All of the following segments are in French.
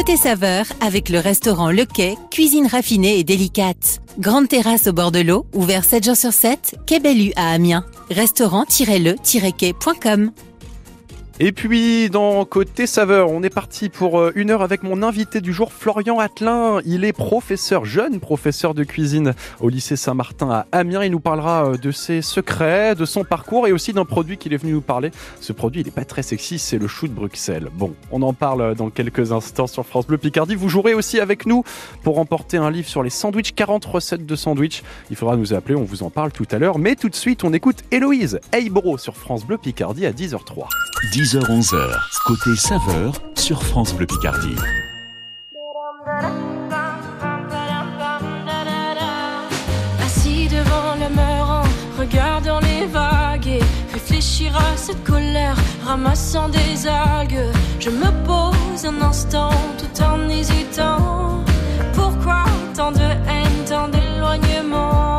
Côté saveur, avec le restaurant Le Quai, cuisine raffinée et délicate. Grande terrasse au bord de l'eau, ouvert 7 jours sur 7, Quai Bellu à Amiens. Restaurant-le-quai.com Et puis, dans Côté Saveur, on est parti pour euh, une heure avec mon invité du jour, Florian Attelin. Il est professeur, jeune professeur de cuisine au lycée Saint-Martin à Amiens. Il nous parlera euh, de ses secrets, de son parcours et aussi d'un produit qu'il est venu nous parler. Ce produit, il n'est pas très sexy, c'est le chou de Bruxelles. Bon, on en parle euh, dans quelques instants sur France Bleu Picardie. Vous jouerez aussi avec nous pour remporter un livre sur les sandwichs, 40 recettes de sandwichs. Il faudra nous appeler, on vous en parle tout à l'heure. Mais tout de suite, on écoute Héloïse Heybro sur France Bleu Picardie à 10h03. 10h-11h, côté saveur sur France Bleu Picardie. Assis devant le meurant, regardant les vagues et réfléchir à cette colère, ramassant des algues. Je me pose un instant tout en hésitant. Pourquoi tant de haine, tant d'éloignement?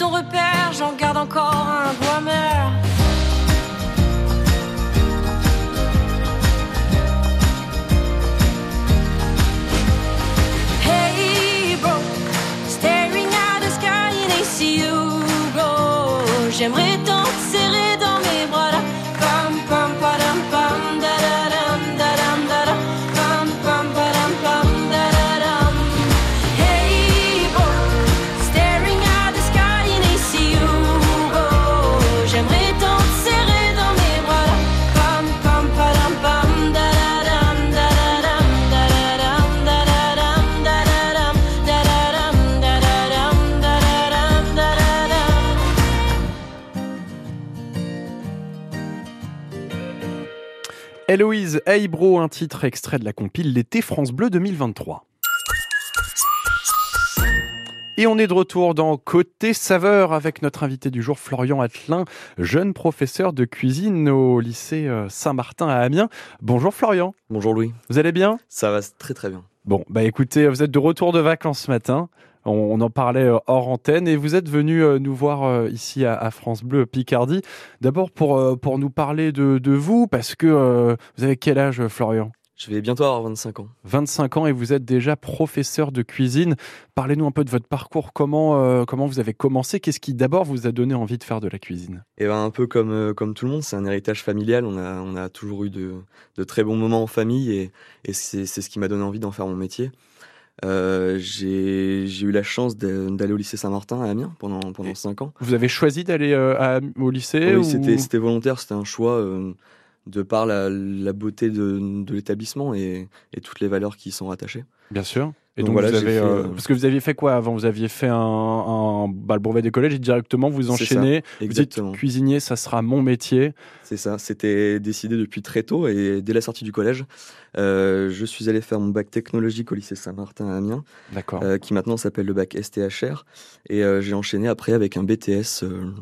Ton repère, j'en garde encore un Héloïse Heybro, un titre extrait de la compile L'été France Bleu 2023. Et on est de retour dans Côté Saveur avec notre invité du jour, Florian Attelin, jeune professeur de cuisine au lycée euh, Saint-Martin à Amiens. Bonjour Florian, Bonjour Louis, vous allez bien? Ça va très très bien. Bon, bah écoutez, vous êtes de retour de vacances ce matin. On, on en parlait euh, hors antenne et vous êtes venu euh, nous voir euh, ici à, à France Bleu Picardie. D'abord pour, pour nous parler de, de vous, parce que euh, vous avez quel âge, Florian? Je vais bientôt avoir 25 ans. 25 ans et vous êtes déjà professeur de cuisine. Parlez-nous un peu de votre parcours. Comment, euh, comment vous avez commencé? Qu'est-ce qui d'abord vous a donné envie de faire de la cuisine? Et ben un peu comme, euh, comme tout le monde, c'est un héritage familial. On a, on a toujours eu de, de très bons moments en famille et, et c'est c'est ce qui m'a donné envie d'en faire mon métier. Euh, J'ai j'ai eu la chance d'aller au lycée Saint-Martin à Amiens pendant, pendant Et- 5 ans. Vous avez choisi d'aller euh, au lycée Oui, ou- c'était c'était volontaire, c'était un choix euh, de par la, la beauté de, de l'établissement et, et toutes les valeurs qui y sont rattachées. Bien sûr. Et Donc donc, voilà, vous avez, fait, euh, euh, parce que vous aviez fait quoi avant? Vous aviez fait un, un bah, le brevet des collèges et directement vous C'est ça, enchaînez. Vous dites Exactement. cuisinier, ça sera mon métier. C'est ça, c'était décidé depuis très tôt et dès la sortie du collège, euh, je suis allé faire mon bac technologique au lycée Saint-Martin à Amiens, D'accord. euh, qui maintenant s'appelle le bac STHR, et euh, j'ai enchaîné après avec un BTS euh,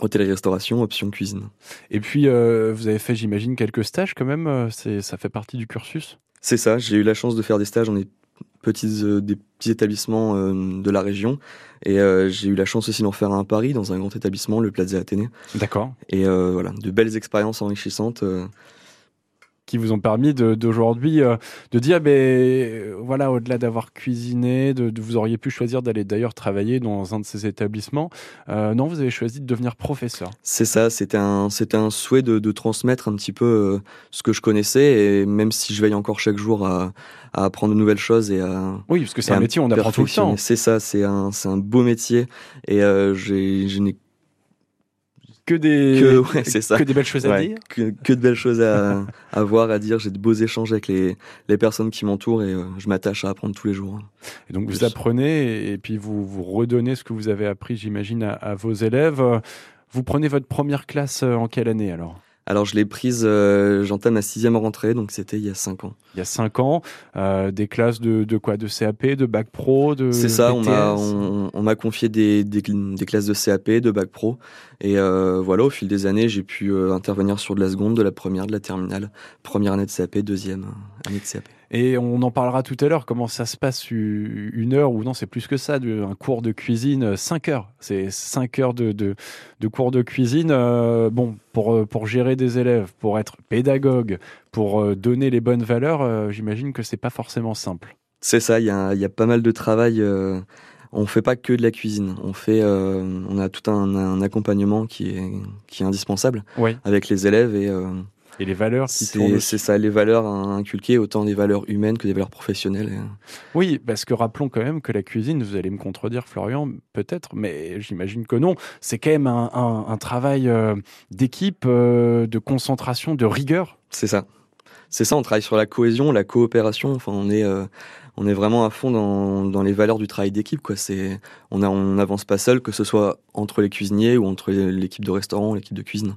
hôtellerie-restauration, option cuisine. Et puis euh, vous avez fait, j'imagine, quelques stages quand même. C'est, ça fait partie du cursus? C'est ça, j'ai eu la chance de faire des stages des petits, euh, des petits établissements euh, de la région, et euh, j'ai eu la chance aussi d'en faire un à Paris, dans un grand établissement, le Plaza Athénée. D'accord. Et euh, voilà, de belles expériences enrichissantes. euh, qui vous ont permis d'aujourd'hui euh, de dire, ben voilà, au-delà d'avoir cuisiné, de, de- vous auriez pu choisir d'aller d'ailleurs travailler dans un de ces établissements. Euh, non, vous avez choisi de devenir professeur. C'est ça, c'était un, c'était un souhait de, de transmettre un petit peu ce que je connaissais et même si je veille encore chaque jour à, à apprendre de nouvelles choses et à, Oui, parce que c'est un métier, on apprend tout le temps. C'est ça, c'est un, un beau métier et euh, j'ai, je n'ai Que des, que, ouais, c'est ça. que des belles choses à Ouais, dire. que, que de belles choses à, à voir, à dire. J'ai de beaux échanges avec les, les personnes qui m'entourent et euh, je m'attache à apprendre tous les jours. Et donc vous apprenez et puis vous, vous redonnez ce que vous avez appris, j'imagine, à, à vos élèves. Vous prenez votre première classe euh, en quelle année alors? Alors je l'ai prise, euh, j'entame ma sixième rentrée, donc c'était il y a cinq ans. Il y a 5 ans, euh, des classes de, de quoi? De CAP, de bac pro, de C'est ça, on m'a on, confié des, des, des classes de CAP, de bac pro, et euh, voilà, au fil des années, j'ai pu intervenir sur de la seconde, de la première, de la terminale, première année de CAP, deuxième année de CAP. Et on en parlera tout à l'heure, comment ça se passe une heure, ou non, c'est plus que ça, un cours de cuisine, 5 heures. C'est 5 heures de, de, de cours de cuisine. euh, bon, pour, euh, pour gérer des élèves, pour être pédagogue, pour euh, donner les bonnes valeurs, euh, j'imagine que c'est pas forcément simple. C'est ça, il y a, y a pas mal de travail. euh, on fait pas que de la cuisine, on fait, euh, on a tout un, un accompagnement qui est, qui est indispensable Oui. avec les élèves et euh, Et les valeurs qui tournent c'est ça, les valeurs à inculquer, autant des valeurs humaines que des valeurs professionnelles. Oui, parce que rappelons quand même que la cuisine, vous allez me contredire Florian, peut-être, mais j'imagine que non, c'est quand même un, un- un travail euh, d'équipe, euh, de concentration, de rigueur. C'est ça. C'est ça, on travaille sur la cohésion, la coopération. Enfin, on est, euh, on est vraiment à fond dans, dans les valeurs du travail d'équipe. Quoi. C'est, on n'avance pas seul, que ce soit entre les cuisiniers ou entre l'équipe de restaurant, l'équipe de cuisine.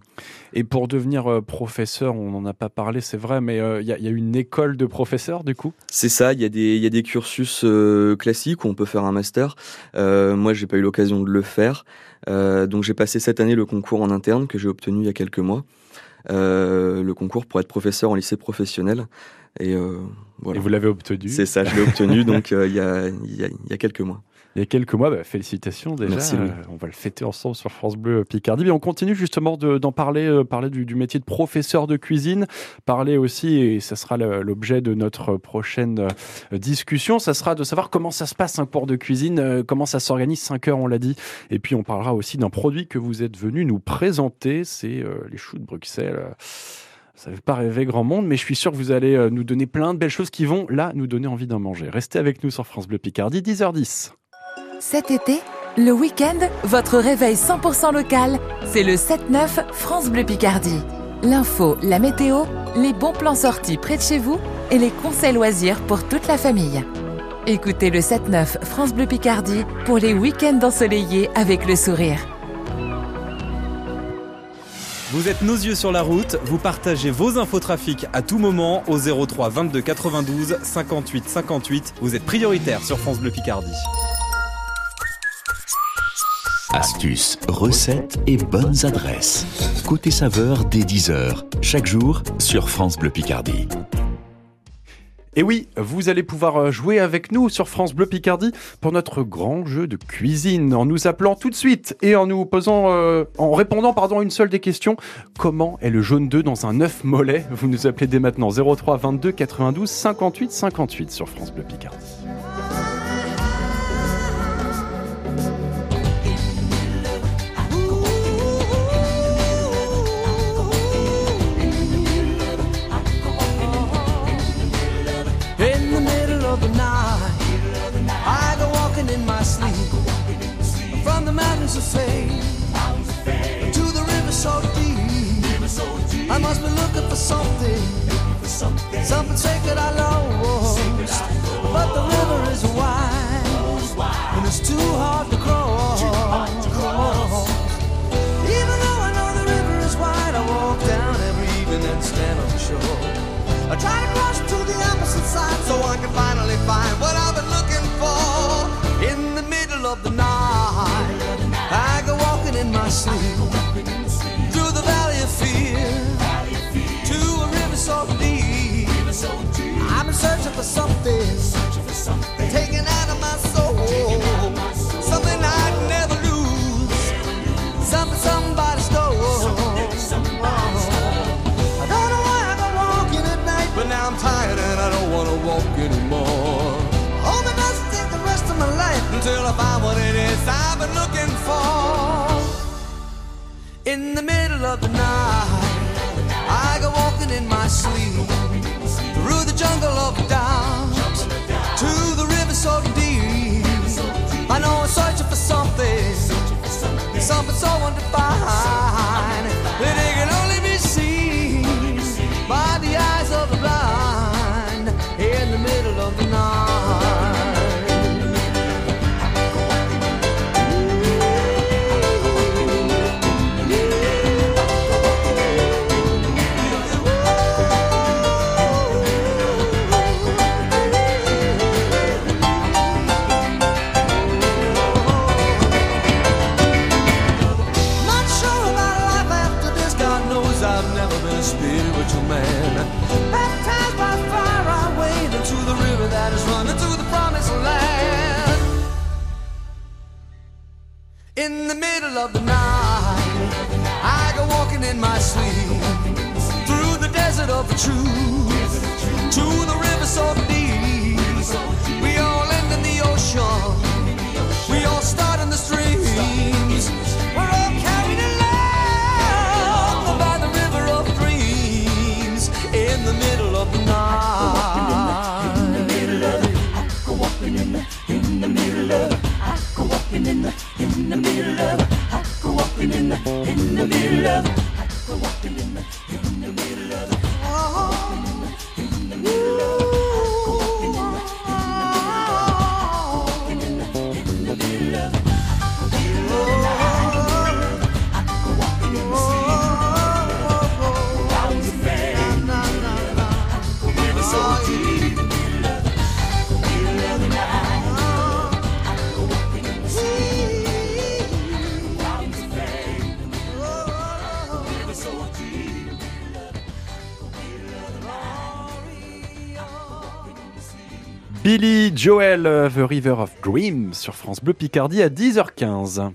Et pour devenir euh, professeur, on n'en a pas parlé, c'est vrai, mais euh, il y, a- il y a une école de professeurs du coup? C'est ça. Il y a des, il y a des cursus euh, classiques où on peut faire un master. Moi, j'ai pas eu l'occasion de le faire. Donc, j'ai passé cette année le concours en interne que j'ai obtenu il y a quelques mois. Le concours pour être professeur en lycée professionnel. Et voilà. Et vous l'avez obtenu C'est ça, je l'ai obtenu donc euh, il y, a, il y a- y a quelques mois. il y a quelques mois. Bah, félicitations déjà. Merci. Euh, on va le fêter ensemble sur France Bleu Picardie. Mais on continue justement de- d'en parler, euh, parler du, du métier de professeur de cuisine, parler aussi, et ça sera l'objet de notre prochaine euh, discussion, ça sera de savoir comment ça se passe un cours de cuisine, euh, comment ça s'organise, 5 heures on l'a dit. Et puis on parlera aussi d'un produit que vous êtes venu nous présenter, c'est euh, les choux de Bruxelles. Ça ne fait pas rêver grand monde, mais je suis sûr que vous allez euh, nous donner plein de belles choses qui vont, là, nous donner envie d'en manger. Restez avec nous sur France Bleu Picardie, 10h10. Cet été, le week-end, votre réveil 100% local, c'est le 7-9 France Bleu Picardie. L'info, la météo, les bons plans sortis près de chez vous et les conseils loisirs pour toute la famille. Écoutez le 7-9 France Bleu Picardie pour les week-ends ensoleillés avec le sourire. Vous êtes nos yeux sur la route, vous partagez vos infotrafics à tout moment au 03 22 92 58 58. Vous êtes prioritaire sur France Bleu Picardie. Astuces, recettes et bonnes adresses. Côté saveur dès 10h, chaque jour sur France Bleu Picardie. Et oui, vous allez pouvoir euh, jouer avec nous sur France Bleu Picardie pour notre grand jeu de cuisine en nous appelant tout de suite et en nous posant, euh, en répondant pardon à une seule des questions. Comment est le jaune d'œuf dans un œuf mollet? Vous nous appelez dès maintenant 03 22 92 58 58 sur France Bleu Picardie. I must be looking for something, something sacred I lost. But the river is wide, and it's too hard to cross. Even though I know the river is wide, I walk down every evening and stand on the shore. I try to cross to the opposite side so I can finally find what I've been looking for. In the middle of the night, I go walking in my sleep searching for something, searching for something. Taking, out of my soul. something I'd never lose, something somebody stole. Something somebody stole. I don't know why I go walking at night, but now I'm tired and I don't want to walk anymore. All the nights take the rest of my life until I find what it is I've been looking for. In the middle of the night, I go walking in my sleep through the jungle of doubt to the river so deep. I know I'm searching for something, something so undefined middle of the night, I go walking in my sleep through the desert of the truth to the river so deep. We all end in the ocean. We all start in the streams. to be loved. Billy Joel, euh, The River of Dreams sur France Bleu Picardie à 10h15.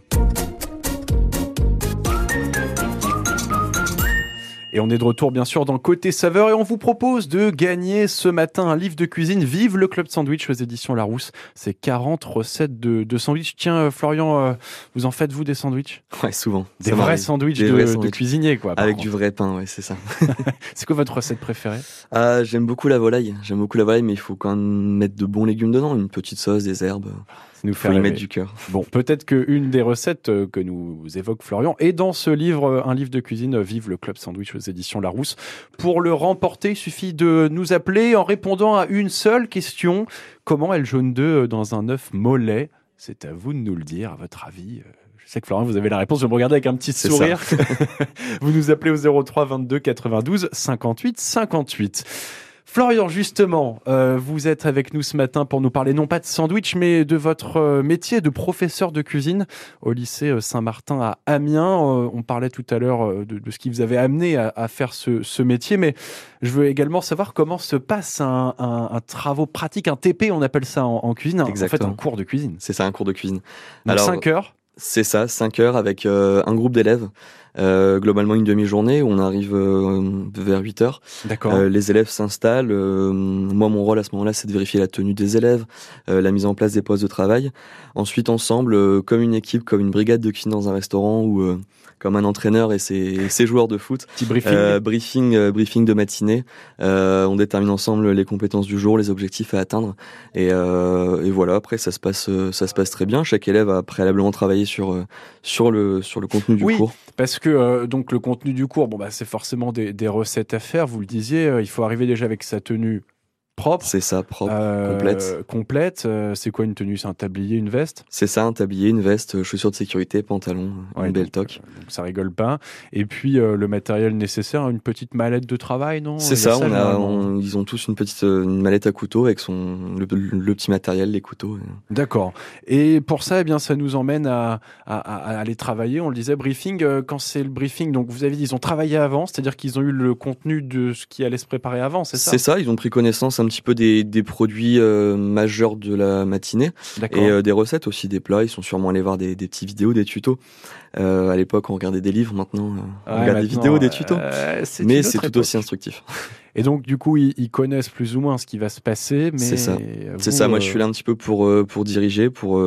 Et on est de retour bien sûr dans Côté Saveur et on vous propose de gagner ce matin un livre de cuisine Vive le Club Sandwich aux éditions Larousse. C'est 40 recettes de, de sandwich. Tiens euh, Florian, euh, vous en faites vous des sandwichs? Ouais, souvent. Des vrais sandwichs Des de, vrais de cuisinier quoi. Avec du vrai pain, ouais, c'est ça. C'est quoi votre recette préférée? Ah, j'aime beaucoup la volaille. J'aime beaucoup la volaille, mais il faut quand même mettre de bons légumes dedans, une petite sauce, des herbes. Nous y rêver. mettre du cœur. Bon, peut-être qu'une des recettes euh, que nous évoque Florian est dans ce livre, euh, un livre de cuisine, euh, Vive le Club Sandwich aux éditions Larousse. Pour le remporter, il suffit de nous appeler en répondant à une seule question. Comment est le jaune d'œuf dans un œuf mollet? C'est à vous de nous le dire, à votre avis. Je sais que Florian, vous avez la réponse. Je vais me regarder avec un petit sourire. vous nous appelez au 03 22 92 58 58. Florian, justement, euh, vous êtes avec nous ce matin pour nous parler non pas de sandwich, mais de votre euh, métier de professeur de cuisine au lycée euh, Saint-Martin à Amiens. Euh, on parlait tout à l'heure de, de ce qui vous avait amené à, à faire ce, ce métier, mais je veux également savoir comment se passe un, un, un travaux pratique, un TP, on appelle ça en, en cuisine, en fait Exactement. un cours de cuisine. C'est ça, un cours de cuisine. Donc Alors, 5 heures. C'est ça, 5 heures avec euh, un groupe d'élèves. Euh, globalement une demi-journée, on arrive euh, vers 8 heures. D'accord. Euh, les élèves s'installent. euh, moi, mon rôle à ce moment-là, c'est de vérifier la tenue des élèves, la mise en place des postes de travail. Ensuite, ensemble, comme une équipe, comme une brigade de cuisine dans un restaurant ou comme un entraîneur et ses, ses joueurs de foot. Petit briefing. Briefing, briefing de matinée. On détermine ensemble les compétences du jour, les objectifs à atteindre. Et, et voilà. Après, ça se passe, ça se passe très bien. Chaque élève a préalablement travaillé sur sur le sur le contenu du Oui. cours. Parce que euh, donc le contenu du cours, bon bah c'est forcément des, recettes à faire. Vous le disiez, euh, il faut arriver déjà avec sa tenue propre, C'est ça, propre, euh, complète. complète. Euh, c'est quoi une tenue? C'est un tablier, une veste? C'est ça, un tablier, une veste, chaussures de sécurité, pantalon, Ouais, une belle toque. euh, ça rigole pas. Et puis euh, le matériel nécessaire, une petite mallette de travail, non? C'est ça, on a, généralement. on- ils ont tous une petite euh, une mallette à couteau avec son le, le petit matériel, les couteaux. D'accord. Et pour ça, eh bien, ça nous emmène à, à- à aller travailler. On le disait, briefing. euh, quand c'est le briefing, donc vous avez dit, ils ont travaillé avant, c'est-à-dire qu'ils ont eu le contenu de ce qui allait se préparer avant, c'est ça? C'est ça, ils ont pris connaissance un petit peu des, des produits euh, majeurs de la matinée et euh, des recettes aussi, des plats. Ils sont sûrement allés voir des, des petites vidéos, des tutos. Euh, à l'époque, on regardait des livres, maintenant, on regarde des vidéos, des tutos. Mais c'est tout aussi instructif. Et donc, du coup, ils, ils connaissent plus ou moins ce qui va se passer. Mais C'est ça. C'est ça, moi je suis là un petit peu pour, pour diriger, pour,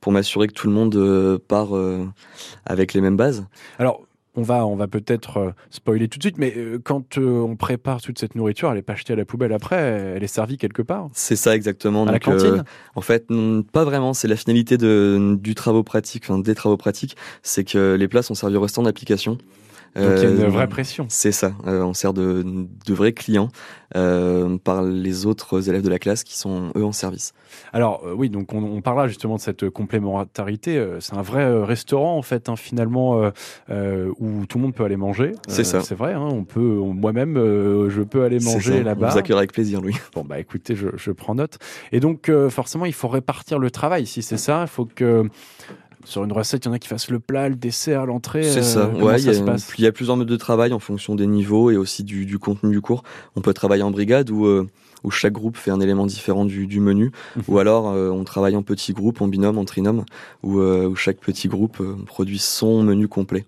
pour m'assurer que tout le monde part avec les mêmes bases. Alors, on va, on va peut-être euh, spoiler tout de suite, mais euh, quand euh, on prépare toute cette nourriture, elle est pas jetée à la poubelle après, elle est servie quelque part. C'est ça exactement. À la euh, cantine? en fait, non, pas vraiment. C'est la finalité de, du travaux pratique, enfin, des travaux pratiques, c'est que les plats sont servis au restant d'application. Donc, il y a une Euh, vraie pression. C'est ça. Euh, on sert de, de vrais clients euh, par les autres élèves de la classe qui sont eux en service. Alors oui, donc on, on parlera justement de cette complémentarité. C'est un vrai restaurant en fait, hein, finalement, où tout le monde peut aller manger. C'est ça. C'est vrai. hein, on peut, moi-même, je peux aller manger là-bas. vous accueillera avec plaisir, Louis. Bon bah écoutez, je, je prends note. Et donc forcément, il faut répartir le travail. Si c'est ça, il faut que sur une recette, il y en a qui fassent le plat, le dessert, l'entrée. C'est euh, ça. Ouais, il ça y, a- passe il y a plusieurs modes de travail en fonction des niveaux et aussi du, du contenu du cours. On peut travailler en brigade où, euh, où chaque groupe fait un élément différent du, du menu, Mhm. ou alors euh, on travaille en petits groupes, en binôme, en trinôme, où, euh, où chaque petit groupe euh, produit son menu complet.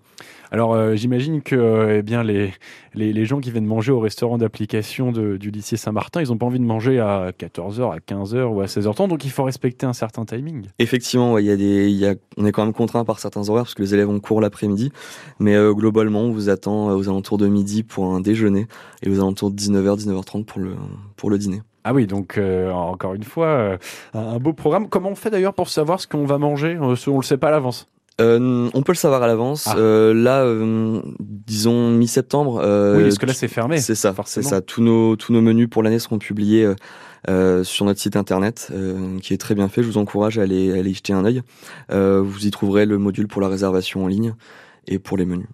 Alors euh, j'imagine que euh, eh bien les, les, les gens qui viennent manger au restaurant d'application du lycée Saint-Martin, ils n'ont pas envie de manger à 14h, à 15h ou à 16h30, donc il faut respecter un certain timing. Effectivement, ouais, y a des, il y a, on est quand même contraint par certains horaires parce que les élèves ont cours l'après-midi, mais euh, globalement, on vous attend aux alentours de midi pour un déjeuner et aux alentours de 19h, 19h30 pour le, pour le dîner. Ah oui, donc euh, encore une fois, euh, un beau programme. Comment on fait d'ailleurs pour savoir ce qu'on va manger? On ne le sait pas à l'avance. Euh, on peut le savoir à l'avance. Ah. Euh, là, euh, disons mi-septembre. euh, oui, parce que là c'est fermé. c'est ça, c'est ça. Tous nos tous nos menus pour l'année seront publiés sur notre site internet, euh, qui est très bien fait. Je vous encourage à aller à aller y jeter un œil. Euh, vous y trouverez le module pour la réservation en ligne et pour les menus.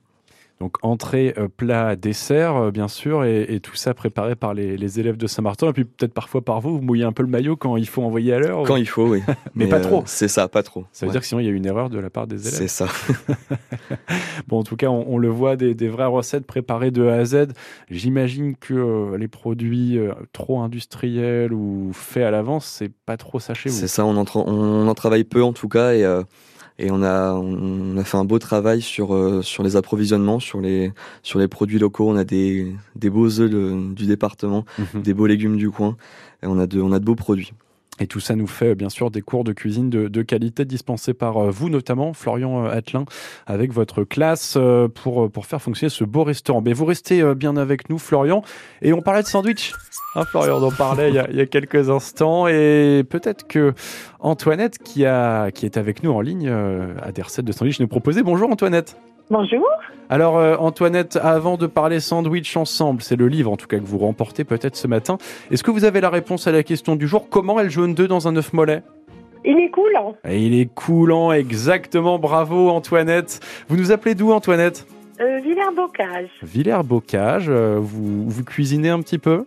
Donc entrée, euh, plat, dessert, euh, bien sûr, et, et tout ça préparé par les, les élèves de Saint-Martin, et puis peut-être parfois par vous, vous mouillez un peu le maillot quand il faut envoyer à l'heure. Quand il faut, oui. Mais pas trop. C'est ça, pas trop. Ça veut Ouais. dire que sinon il y a une erreur de la part des élèves. C'est ça. Bon, en tout cas, on, on le voit, des, des vraies recettes préparées de A à Z. J'imagine que euh, les produits euh, trop industriels ou faits à l'avance, c'est pas trop ça chez vous. C'est ça, on en, on en travaille peu en tout cas et, euh, et on, a, on a fait un beau travail sur, euh, sur les approvisionnements, sur les, sur les produits locaux. On a des, des beaux œufs du département, Mhm. des beaux légumes du coin et on a de, on a de beaux produits. Et tout ça nous fait bien sûr des cours de cuisine de, qualité dispensés par euh, vous notamment, Florian euh, Attelin, avec votre classe euh, pour, pour faire fonctionner ce beau restaurant. Mais vous restez bien avec nous, Florian. Et on parlait de sandwich. Hein, Florian, on en parlait il y, a, quelques instants. Et peut-être que Antoinette, qui, a, qui est avec nous en ligne, a des recettes de sandwich nous proposer. Bonjour Antoinette. Bonjour. Alors euh, Antoinette, avant de parler sandwich ensemble, c'est le livre en tout cas que vous remportez peut-être ce matin. Est-ce que vous avez la réponse à la question du jour Comment elle jaune d'œuf dans un œuf mollet? Il est coulant. Et il est coulant, exactement. Bravo Antoinette. Vous nous appelez d'où Antoinette? Euh, Villers-Bocage. Villers-Bocage. euh, Vous, vous cuisinez un petit peu?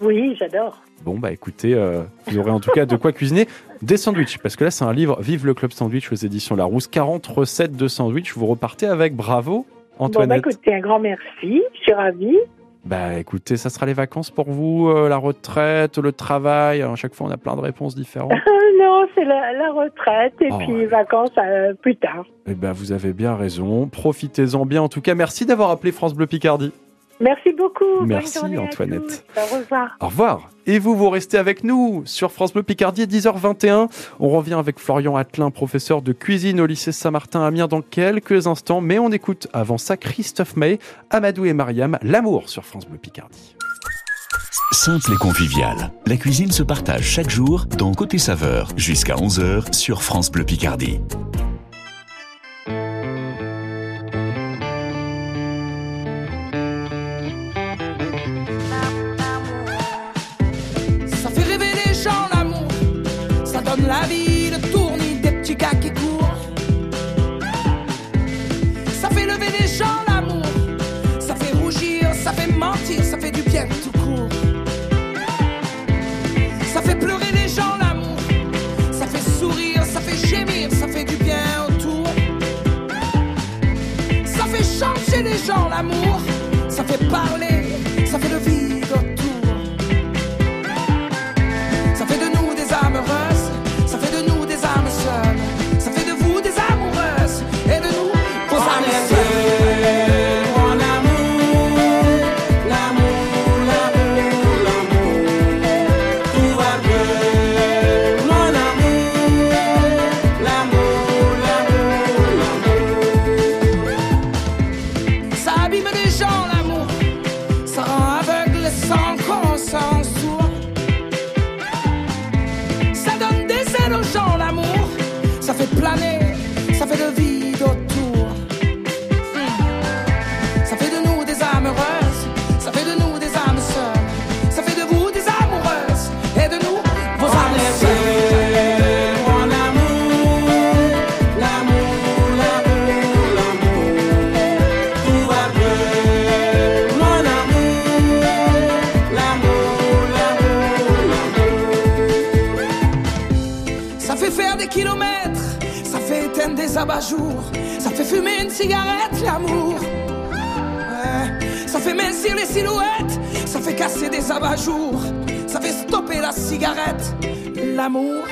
Oui, j'adore. Bon bah écoutez, euh, vous aurez en tout cas de quoi cuisiner des sandwichs. Parce que là c'est un livre, Vive le Club Sandwich aux éditions Larousse. 40 recettes de sandwich. Vous repartez avec. Bravo Bon, bah Antoinette. écoutez, un grand merci. Je suis ravie. Bah écoutez, ça sera les vacances pour vous, euh, la retraite, le travail. À chaque fois, on a plein de réponses différentes. Ah non, c'est la, la retraite et Oh, puis ouais. vacances euh, plus tard. Eh ben, vous avez bien raison. Profitez-en bien. En tout cas, merci d'avoir appelé France Bleu Picardie. Merci beaucoup. Bonne Merci, à Antoinette. tous. Au revoir. Au revoir. Et vous, vous restez avec nous sur France Bleu Picardie, 10h21. On revient avec Florian Attelin, professeur de cuisine au lycée Saint-Martin à Amiens dans quelques instants. Mais on écoute avant ça Christophe May, Amadou et Mariam, L'amour sur France Bleu Picardie. Simple et convivial. La cuisine se partage chaque jour dans Côté Saveur jusqu'à 11h sur France Bleu Picardie. Gens l'amour, ça fait parler, ça fait fumer une cigarette, l'amour. Ça fait mincir les silhouettes, ça fait casser des abat-jours, ça fait stopper la cigarette, l'amour.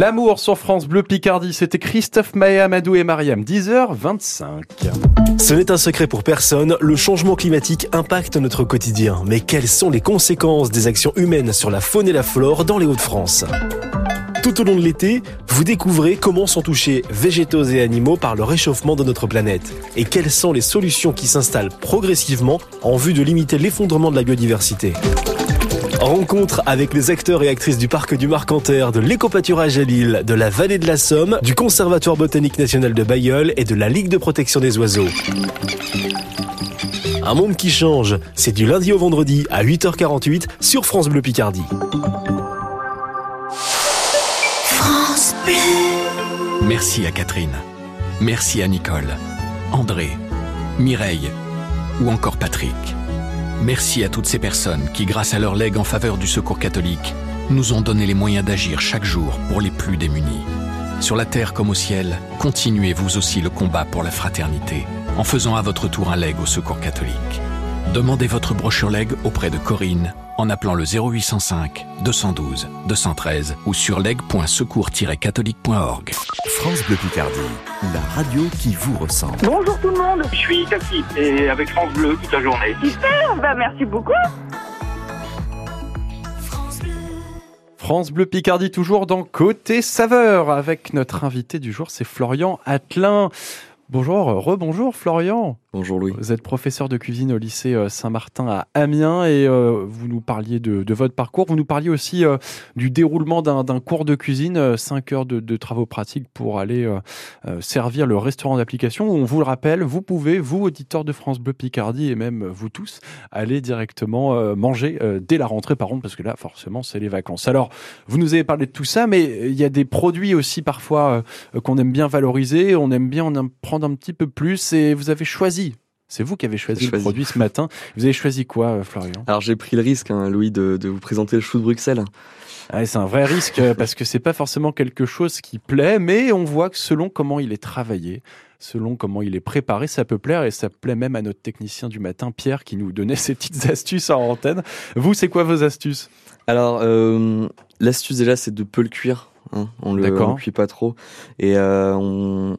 L'amour. Sur France Bleu Picardie, c'était Christophe Maé, Amadou et Mariam, 10h25. Ce n'est un secret pour personne, le changement climatique impacte notre quotidien. Mais quelles sont les conséquences des actions humaines sur la faune et la flore dans les Hauts-de-France? Tout au long de l'été, vous découvrez comment sont touchés végétaux et animaux par le réchauffement de notre planète et quelles sont les solutions qui s'installent progressivement en vue de limiter l'effondrement de la biodiversité? Rencontre avec les acteurs et actrices du parc du Marcanterre, de l'éco-pâturage à Lille, de la vallée de la Somme, du Conservatoire botanique national de Bayeul et de la Ligue de protection des oiseaux. Un monde qui change, c'est du lundi au vendredi à 8h48 sur France Bleu Picardie. France Bleu. Merci à Catherine. Merci à Nicole, André, Mireille ou encore Patrick. Merci à toutes ces personnes qui, grâce à leur legs en faveur du secours catholique, nous ont donné les moyens d'agir chaque jour pour les plus démunis. Sur la terre comme au ciel, continuez vous aussi le combat pour la fraternité en faisant à votre tour un leg au secours catholique. Demandez votre brochure leg auprès de Corinne en appelant le 0805 212 213 ou sur leg.secours-catholique.org. France Bleu Picardie, la radio qui vous ressemble. Bonjour tout le monde. Je suis taxi et avec France Bleu toute la journée. Super, bah merci beaucoup. France Bleu Picardie toujours dans Côté Saveur avec notre invité du jour, c'est Florian Attelin. Bonjour, rebonjour Florian. Bonjour Louis. Vous êtes professeur de cuisine au lycée euh, Saint-Martin à Amiens et euh, vous nous parliez de, votre parcours. Vous nous parliez aussi euh, du déroulement d'un cours de cuisine, 5 heures de, travaux pratiques pour aller servir le restaurant d'application. On vous le rappelle, vous pouvez, vous auditeurs de France Bleu Picardie et même vous tous, aller directement manger dès la rentrée par contre parce que là forcément c'est les vacances. Alors vous nous avez parlé de tout ça, mais il y a des produits aussi parfois qu'on aime bien valoriser, on aime bien en prendre un petit peu plus et vous avez choisi c'est vous qui avez choisi, choisi, le produit ce matin. Vous avez choisi quoi, euh, Florian Alors j'ai pris le risque, hein, Louis, de, de, vous présenter le chou de Bruxelles. Ah, c'est un vrai risque parce que c'est pas forcément quelque chose qui plaît, mais on voit que selon comment il est travaillé, selon comment il est préparé, ça peut plaire et ça plaît même à notre technicien du matin, Pierre, qui nous donnait ses petites astuces en antenne. Vous, c'est quoi vos astuces? Alors euh, l'astuce déjà, c'est de peu le cuire. Hein. On le, on le cuit pas trop et euh, on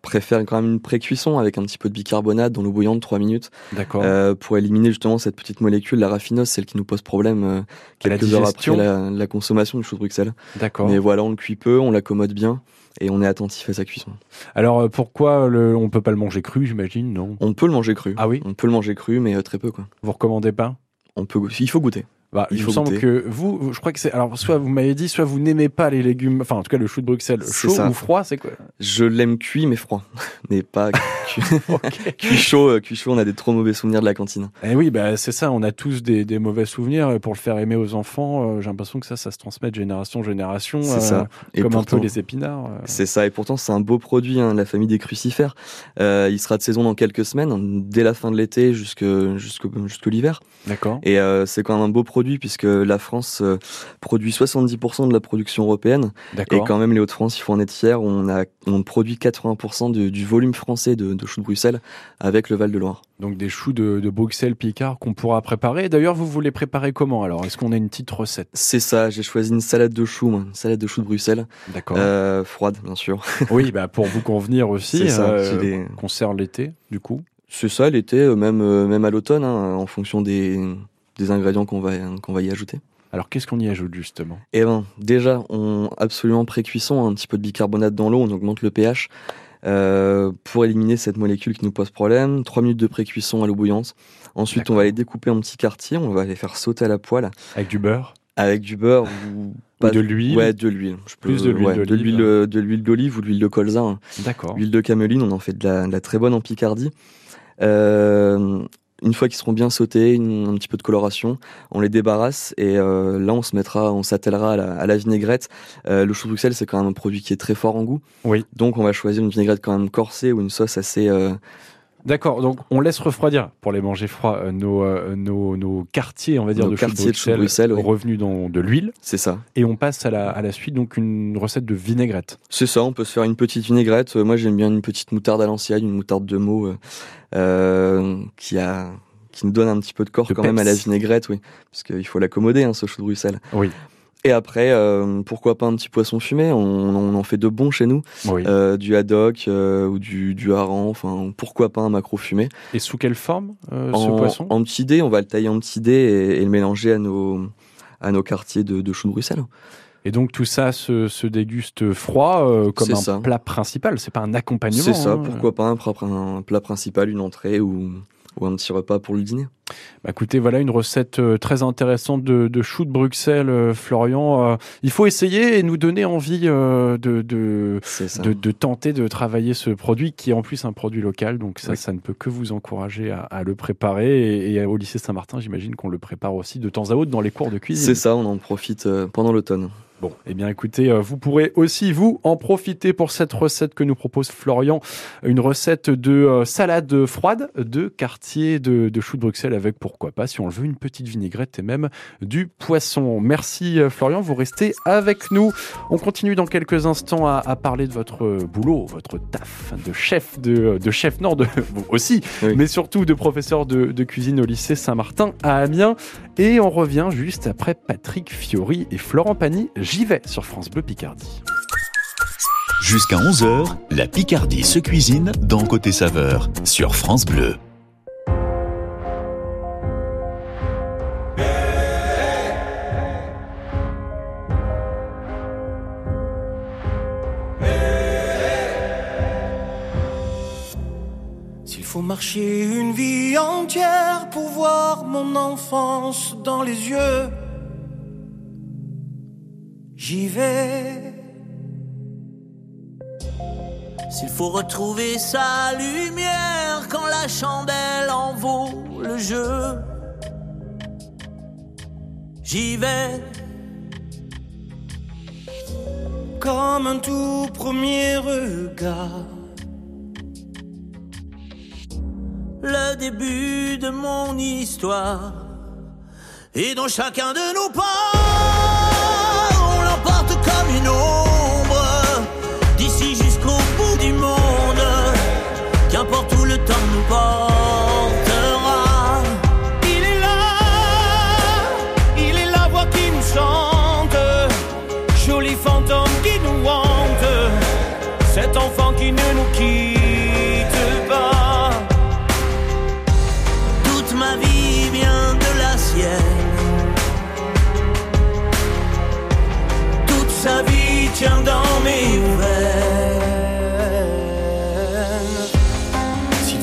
préfère quand même une pré-cuisson avec un petit peu de bicarbonate dans l'eau bouillante 3 minutes euh, pour éliminer justement cette petite molécule la raffinose celle qui nous pose problème euh, quelques heures après la, la, consommation du chou de Bruxelles. D'accord. Mais voilà on le cuit peu on l'accommode bien et on est attentif à sa cuisson. Alors euh, pourquoi le, on peut pas le manger cru j'imagine non? On peut le manger cru. Ah oui? On peut le manger cru mais euh, très peu quoi. Vous recommandez pas? On peut il faut goûter bah, il, il me semble que vous, je crois que c'est. Alors, soit vous m'avez dit, soit vous n'aimez pas les légumes, enfin, en tout cas, le chou de Bruxelles chaud ça. ou froid, c'est quoi? Je l'aime cuit, mais froid. mais pas cuit, okay. cuit chaud. Euh, cuit chaud, on a des trop mauvais souvenirs de la cantine. Eh oui, bah, c'est ça, on a tous des, des, mauvais souvenirs. Pour le faire aimer aux enfants, euh, j'ai l'impression que ça, ça se transmet de génération en génération. C'est euh, ça. Et comme pourtant, un peu les épinards. euh. C'est ça, et pourtant, c'est un beau produit, hein, la famille des crucifères. il sera de saison dans quelques semaines, dès la fin de l'été jusqu'au jusqu jusqu l'hiver. D'accord. Et c'est quand même un beau produit, puisque la France euh, produit 70% de la production européenne. Et quand même, les Hauts-de-France, il faut en être fier, on, a, on produit 80% de, du volume français de, de, choux de Bruxelles avec le Val-de-Loire. Donc des choux de, de Bruxelles Picard qu'on pourra préparer. D'ailleurs, vous voulez préparer comment alors? Est-ce qu'on a une petite recette? C'est ça, j'ai choisi une salade de choux, une salade de choux de Bruxelles. D'accord. Euh, froide, bien sûr. oui, bah pour vous convenir aussi. Ça. Euh, des... Qu'on sert l'été, du coup. C'est ça, l'été, même, même à l'automne, hein, en fonction des, des ingrédients qu'on va, qu'on va y ajouter. Alors qu'est-ce qu'on y ajoute justement? Eh ben, déjà, on absolument pré-cuisson, un petit peu de bicarbonate dans l'eau, on augmente le pH euh, pour éliminer cette molécule qui nous pose problème. 3 minutes de pré-cuisson à l'eau bouillante. Ensuite, on va les découper en petits quartiers, on va les faire sauter à la poêle. Avec du beurre? Avec du beurre ou, Ou de l'huile? Ouais, de l'huile. Plus de l'huile ouais, d'olive. euh, de l'huile d'olive ou de l'huile de colza. hein. D'accord. L'huile de cameline, on en fait de la, de la très bonne en Picardie. Euh, une fois qu'ils seront bien sautés, une- un petit peu de coloration, on les débarrasse et euh, là on se mettra, on s'attellera à la, à la vinaigrette. Euh, le chou de Bruxelles c'est quand même un produit qui est très fort en goût. Oui. Donc on va choisir une vinaigrette quand même corsée ou une sauce assez. euh, D'accord, donc on laisse refroidir pour les manger froids euh, nos, euh, nos, nos quartiers, on va dire, Nos de quartiers de Bruxelles, oui. revenus dans de l'huile. C'est ça. Et on passe à la, à la suite donc une recette de vinaigrette. C'est ça, on peut se faire une petite vinaigrette. Euh, Moi, j'aime bien une petite moutarde à l'ancienne, une moutarde de mots euh, qui a qui nous donne un petit peu de corps De quand même à la vinaigrette, oui, parce qu'il faut l'accommoder, hein, ce chou de Bruxelles. Oui. Et après, euh, pourquoi pas un petit poisson fumé? On, on en fait de bons chez nous, Oui. Euh, du haddock euh, ou du, du hareng. Enfin, pourquoi pas un macro fumé Et sous quelle forme euh, ce en, poisson? en petits dés, on va le tailler en petits dés et, et le mélanger à nos à nos quartiers de, de chou de Bruxelles. Et donc tout ça se, se déguste froid euh, comme un ça. plat principal. C'est pas un accompagnement. C'est ça, hein. pourquoi pas un, un plat principal, une entrée ou, ou un petit repas pour le dîner? Bah, écoutez, voilà une recette euh, très intéressante de, de chou de Bruxelles, euh, Florian. Euh, il faut essayer et nous donner envie de, de, ça. de, de tenter de travailler ce produit qui est en plus un produit local. Donc ça, Oui. ça ne peut que vous encourager à, à le préparer. Et, et au lycée Saint-Martin, j'imagine qu'on le prépare aussi de temps à autre dans les cours de cuisine. C'est ça, on en profite pendant l'automne. Bon, eh bien écoutez, euh, vous pourrez aussi vous en profiter pour cette recette que nous propose Florian, une recette de euh, salade froide de quartier de, de chou de Bruxelles avec pourquoi pas, si on le veut, une petite vinaigrette et même du poisson. Merci euh, Florian, vous restez avec nous. On continue dans quelques instants à, à parler de votre boulot, votre taf de chef, de, de chef nord de, vous aussi, mais surtout de professeur de, de cuisine au lycée Saint-Martin à Amiens. Et on revient juste après Patrick Fiori et Florent Pagny. J'y vais sur France Bleu Picardie. Jusqu'à 11h, la Picardie se cuisine dans Côté Saveur sur France Bleu. S'il faut marcher une vie entière pour voir mon enfance dans les yeux, j'y vais. S'il faut retrouver sa lumière quand la chandelle en vaut le jeu, j'y vais. Comme un tout premier regard. le début de mon histoire. Et dans chacun de nos pas, une d'ici jusqu'au bout du monde, qu'importe où le temps nous portera.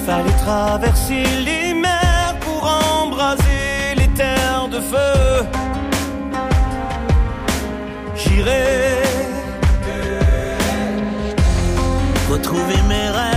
Fallait traverser les mers pour embraser les terres de feu, j'irai. Retrouver mes rêves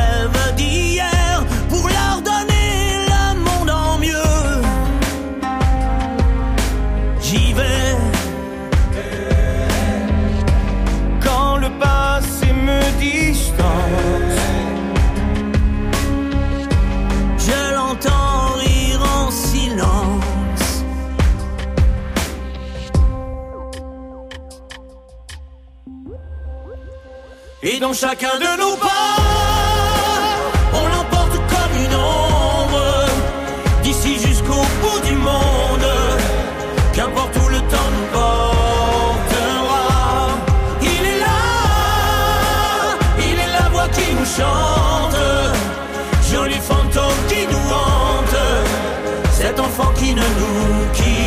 Chacun de nos pas, on l'emporte comme une ombre, d'ici jusqu'au bout du monde, qu'importe où le temps nous portera. Il est là, il est la voix qui nous chante, joli fantôme qui nous hante, cet enfant qui ne nous quitte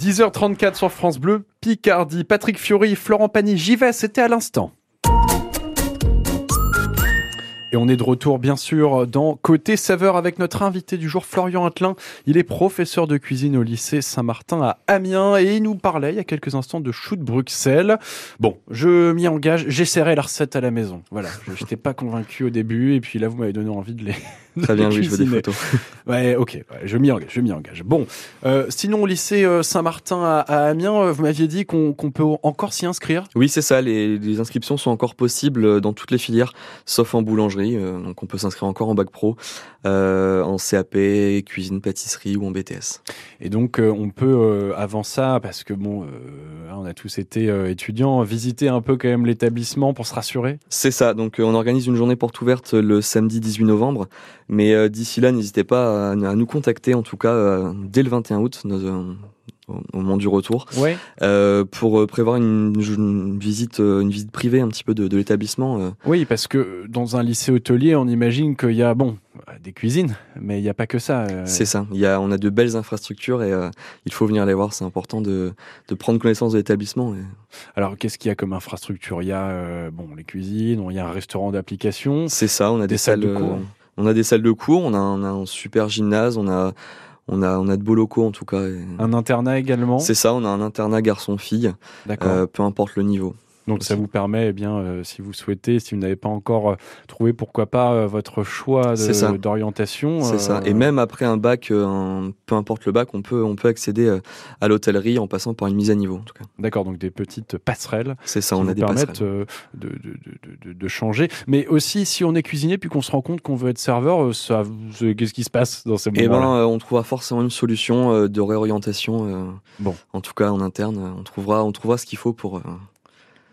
10h34 sur France Bleu, Picardie, Patrick Fiori, Florent Pagny, j'y vais, c'était à l'instant. Et on est de retour, bien sûr, dans Côté Saveur avec notre invité du jour, Florian Attelin. Il est professeur de cuisine au lycée Saint-Martin à Amiens et il nous parlait il y a quelques instants de chou de Bruxelles. Bon, je m'y engage, j'essaierai la recette à la maison. Voilà, je n'étais pas convaincu au début et puis là, vous m'avez donné envie de les. Très bien, oui, je veux des photos. Ouais, ok, ouais, je m'y engage, je m'y engage. Bon, euh, sinon au lycée euh, Saint-Martin à, à Amiens, euh, vous m'aviez dit qu'on peut encore s'y inscrire. Oui, c'est ça. Les, les inscriptions sont encore possibles dans toutes les filières, sauf en boulangerie. euh, donc, on peut s'inscrire encore en bac pro, euh, en CAP, cuisine, pâtisserie ou en BTS. Et donc on peut avant ça, parce que bon, euh, on a tous été étudiants, visiter un peu quand même l'établissement pour se rassurer. C'est ça. Donc, on organise une journée porte ouverte le samedi 18 novembre. Mais euh, d'ici là, n'hésitez pas à, à nous contacter, en tout cas, euh, dès le 21 août, nos- euh, au moment du retour, Ouais. euh, pour prévoir une, une visite, une visite privée un petit peu de, de l'établissement. Oui, parce que dans un lycée hôtelier, on imagine qu'il y a bon des cuisines, mais il n'y a pas que ça. C'est ça. Il y a, on a de belles infrastructures et euh, il faut venir les voir. C'est important de, de prendre connaissance de l'établissement. et- Alors qu'est-ce qu'il y a comme infrastructure? Il y a euh, bon les cuisines, il y a un restaurant d'application. C'est ça. On a des, Des salles de cours. On a des salles de cours. On a, un super gymnase. On a, on a, on a de beaux locaux en tout cas. Un internat également? C'est ça. On a un internat garçon-fille. D'accord. euh, peu importe le niveau. Donc ça vous permet, eh bien, euh, si vous souhaitez, si vous n'avez pas encore euh, trouvé, pourquoi pas euh, votre choix d'orientation. C'est ça. Et même après un bac, un- peu importe le bac, on peut, on peut accéder à l'hôtellerie en passant par une mise à niveau. En tout cas. D'accord, donc des petites passerelles. C'est ça. qui On a des permettent de, de, de, de- de changer. Mais aussi, si on est cuisinier puis qu'on se rend compte qu'on veut être serveur, ça, qu'est-ce qui se passe dans ces Eh moments-là? ben, euh, on trouvera forcément une solution de réorientation. Bon. En tout cas, en interne, on trouvera, on trouvera ce qu'il faut pour.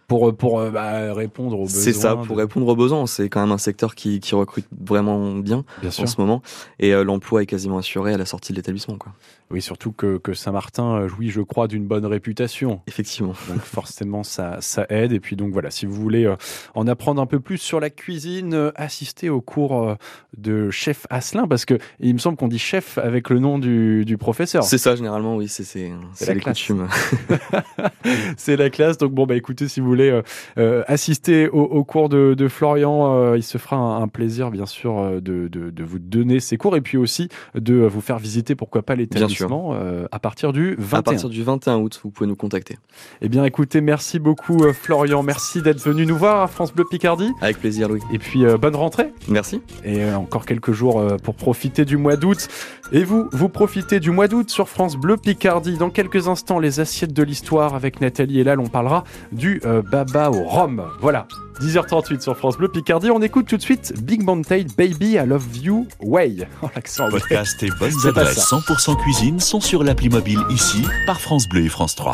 Pour pour euh, bah, répondre aux besoins. C'est ça, pour répondre aux besoins. C'est quand même un secteur qui, qui recrute vraiment bien, Bien sûr. en ce moment. Et euh, l'emploi est quasiment assuré à la sortie de l'établissement. Quoi. Oui, surtout que, que Saint-Martin euh, jouit, je crois, d'une bonne réputation. Effectivement. Donc forcément, ça, ça aide. Et puis donc voilà, si vous voulez en apprendre un peu plus sur la cuisine, assistez au cours de chef Asselin, parce que il me semble qu'on dit chef avec le nom du, du professeur. C'est ça, généralement, oui, c'est c'est C'est c'est la les coutumes. C'est la classe. Donc bon, bah écoutez, si vous voulez euh, euh, assister au, au cours de, de Florian, euh, il se fera un, un plaisir, bien sûr, de, de, de vous donner ces cours et puis aussi de vous faire visiter, pourquoi pas, l'établissement à partir du 21. À partir du 21 août, vous pouvez nous contacter. Eh bien, écoutez, merci beaucoup, Florian. Merci d'être venu nous voir à France Bleu Picardie. Avec plaisir, Louis. Et puis, bonne rentrée. Merci. Et encore quelques jours pour profiter du mois d'août. Et vous, vous profitez du mois d'août sur France Bleu Picardie. Dans quelques instants, les assiettes de l'histoire avec Nathalie et Lal, on parlera du euh, baba au rhum. Voilà. 10h38 sur France Bleu Picardie. On écoute tout de suite Big Mountain Baby I Love You Way. Oh, l'accent. Podcast et bonnes adresses ça. 100% cuisine sont sur l'appli mobile ici par France Bleu et France 3.